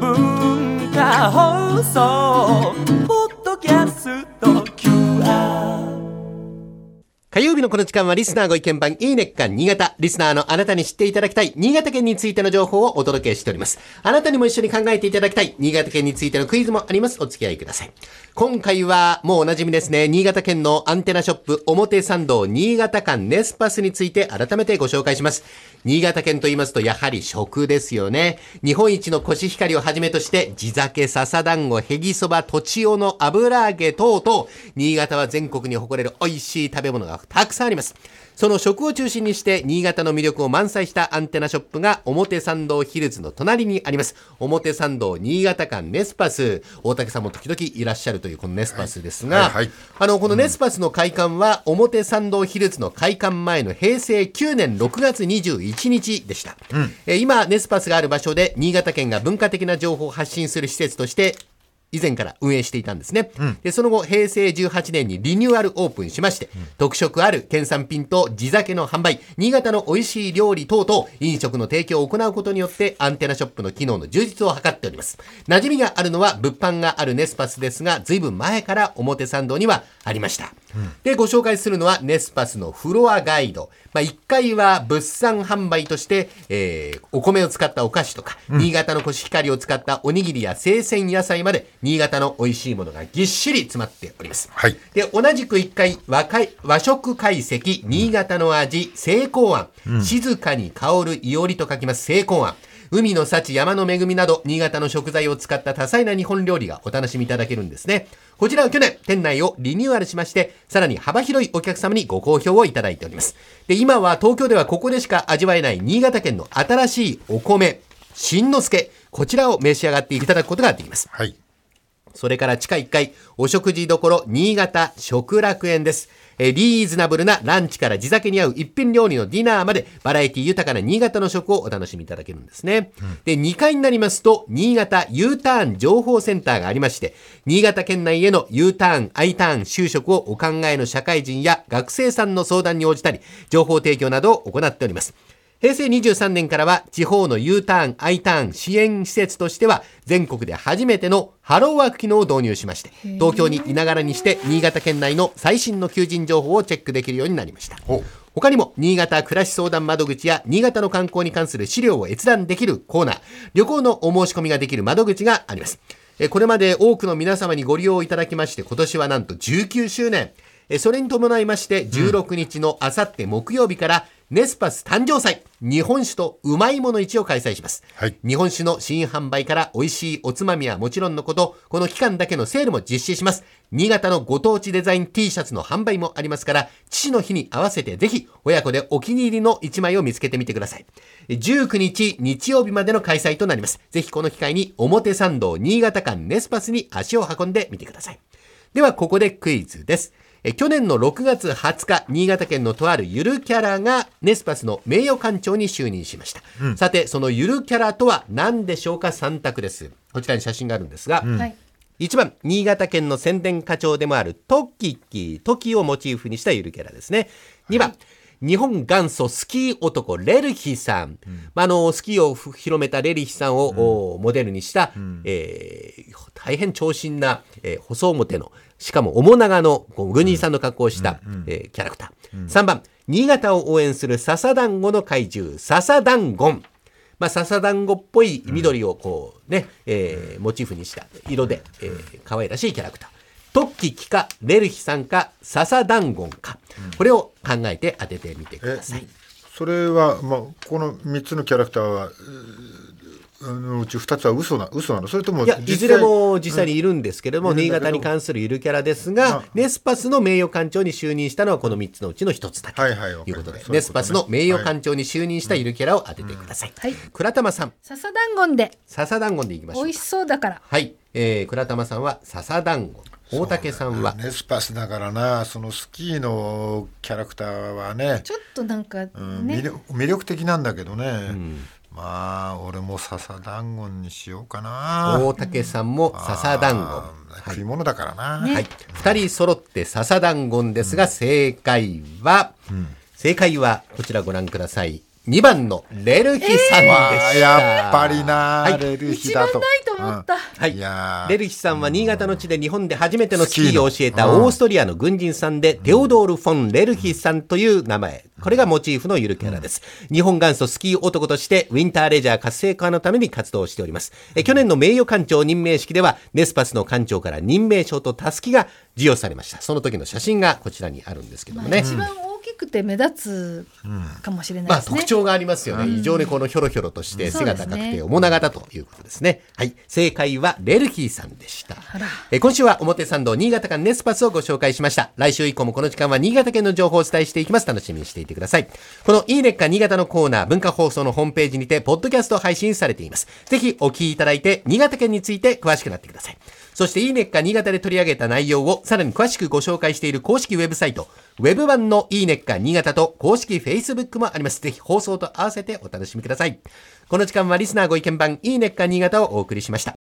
文化放送。火曜日のこの時間はリスナーご意見番いいねっか新潟。リスナーのあなたに知っていただきたい新潟県についての情報をお届けしております。あなたにも一緒に考えていただきたい新潟県についてのクイズもあります。お付き合いください。今回はもうおなじみですね。新潟県のアンテナショップ表参道新潟館ネスパスについて改めてご紹介します。新潟県と言いますとやはり食ですよね。日本一のコシヒカリをはじめとして地酒、笹団子、へぎそば、とちおの油揚げ等々、新潟は全国に誇れる美味しい食べ物がたくさんあります。その食を中心にして新潟の魅力を満載したアンテナショップが表参道ヒルズの隣にあります。表参道新潟館ネスパス。大竹さんも時々いらっしゃるというこのネスパスですが、はいはいあの、このネスパスの開館は表参道ヒルズの開館前の平成9年6月21日でした。えー今、ネスパスがある場所で新潟県が文化的な情報を発信する施設として以前から運営していたんですね。で、その後、平成18年にリニューアルオープンしまして、特色ある県産品と地酒の販売、新潟の美味しい料理等々、飲食の提供を行うことによって、アンテナショップの機能の充実を図っております。馴染みがあるのは物販があるネスパスですが、随分前から表参道にはありました。で、ご紹介するのはネスパスのフロアガイド。まあ、1階は物産販売として、えーお米を使ったお菓子とか、新潟のコシヒカリを使ったおにぎりや生鮮野菜まで、新潟の美味しいものがぎっしり詰まっております。はいで、同じく1階、和会和食懐石、新潟の味、成功庵、静かに香るいおりと書きます成功庵。海の幸、山の恵みなど、新潟の食材を使った多彩な日本料理がお楽しみいただけるんですね。こちらは去年、店内をリニューアルしまして、さらに幅広いお客様にご好評をいただいております。で、今は東京ではここでしか味わえない新潟県の新しいお米、新之助、こちらを召し上がっていただくことができます。はい。それから地下1階、お食事処新潟食楽園です。えーリーズナブルなランチから地酒に合う一品料理のディナーまでバラエティ豊かな新潟の食をお楽しみいただけるんですね。で、2階になりますと、新潟 U ターン情報センターがありまして、新潟県内への U ターン、I ターン、就職をお考えの社会人や学生さんの相談に応じたり、情報提供などを行っております。平成23年からは地方の U ターン、I ターン支援施設としては全国で初めてのハローワーク機能を導入しまして、東京にいながらにして新潟県内の最新の求人情報をチェックできるようになりました。他にも新潟暮らし相談窓口や新潟の観光に関する資料を閲覧できるコーナー、旅行のお申し込みができる窓口があります。えこれまで多くの皆様にご利用いただきまして、今年はなんと19周年。えそれに伴いまして、16日のあさって木曜日から、ネスパス誕生祭、日本酒とうまいもの市を開催します。はい日本酒の新販売から美味しいおつまみはもちろんのこと、この期間だけのセールも実施します。新潟のご当地デザイン T シャツの販売もありますから、父の日に合わせてぜひ親子でお気に入りの一枚を見つけてみてください。19日日曜日までの開催となります。ぜひこの機会に表参道新潟間ネスパスに足を運んでみてください。ではここでクイズです。え去年の6月20日、新潟県のとあるゆるキャラがネスパスの名誉館長に就任しました。さて、そのゆるキャラとは何でしょうか ?3 択です。こちらに写真があるんですが、はい。1番、新潟県の宣伝課長でもあるトッキッキー、トキをモチーフにしたゆるキャラですね。2番、日本元祖スキー男レルヒさん。まあ、あの、スキーをふ広めたレルヒさんを、おモデルにした、えー大変長身な、えー細表の、しかも面長のグニーさんの格好をした、えーキャラクター。3番、新潟を応援する笹団子の怪獣、笹団子。まあ、笹団子っぽい緑をこうね、えーモチーフにした色で、えー可愛らしいキャラクター。トッキキか、レルヒさんか、笹団子か。これを考えて当ててみてください。それは、まあ、この3つのキャラクターは、のうち2つは嘘な、嘘なの。それともいや、いずれも実際にいるんですけれども、うん。い新潟に関するゆるキャラですがあ、ネスパスの名誉館長に就任したのはこの3つのうちの1つだけ。はいはいわかりということで、ネスパスの名誉館長に就任したゆるキャラを当ててください。はい。倉玉さん、笹団子で。笹団子でいきましょう美味。しそうだから。はい、えー、倉玉さんは笹団子。大竹さんは、ネスパスだからな。そのスキーのキャラクターはね、ちょっとなんかうんね魅、力魅力的なんだけどね、まあ俺も笹団子にしようかな大竹さんも笹団子。食い物だからな、はい。二人揃って笹団子ですが、正解は、正解は、こちらご覧ください。2番のレルヒさんでした。わあやっぱりな、はいレルヒ一だと。思った。はいいやーレルヒさんは新潟の地で日本で初めてのスキーを教えたオーストリアの軍人さんで、テオドール・フォン・レルヒさんという名前。これがモチーフのゆるキャラです。日本元祖スキー男として、ウィンターレジャー活性化のために活動しております。え去年の名誉館長任命式では、ネスパスの館長から任命書とタスキが授与されました。その時の写真がこちらにあるんですけどもね。一番大きくて目立つかもしれないまあですね。特徴がありますよね。非常にこのひょろひょろとして背が高くて面長だということですね。はい。正解はレルヒーさんでした。えー今週は表参道新潟間ネスパスをご紹介しました。来週以降もこの時間は新潟県の情報をお伝えしていきます。楽しみにしていてください。このいいねっか新潟のコーナー文化放送のホームページにてポッドキャスト配信されています。ぜひお聞きいただいて新潟県について詳しくなってください。そしていいねっか新潟で取り上げた内容をさらに詳しくご紹介している公式ウェブサイト、ウェブ版のいいねっか新潟と公式 Facebook もあります。ぜひ放送と合わせてお楽しみください。この時間はリスナーご意見番いいねっか新潟をお送りしました。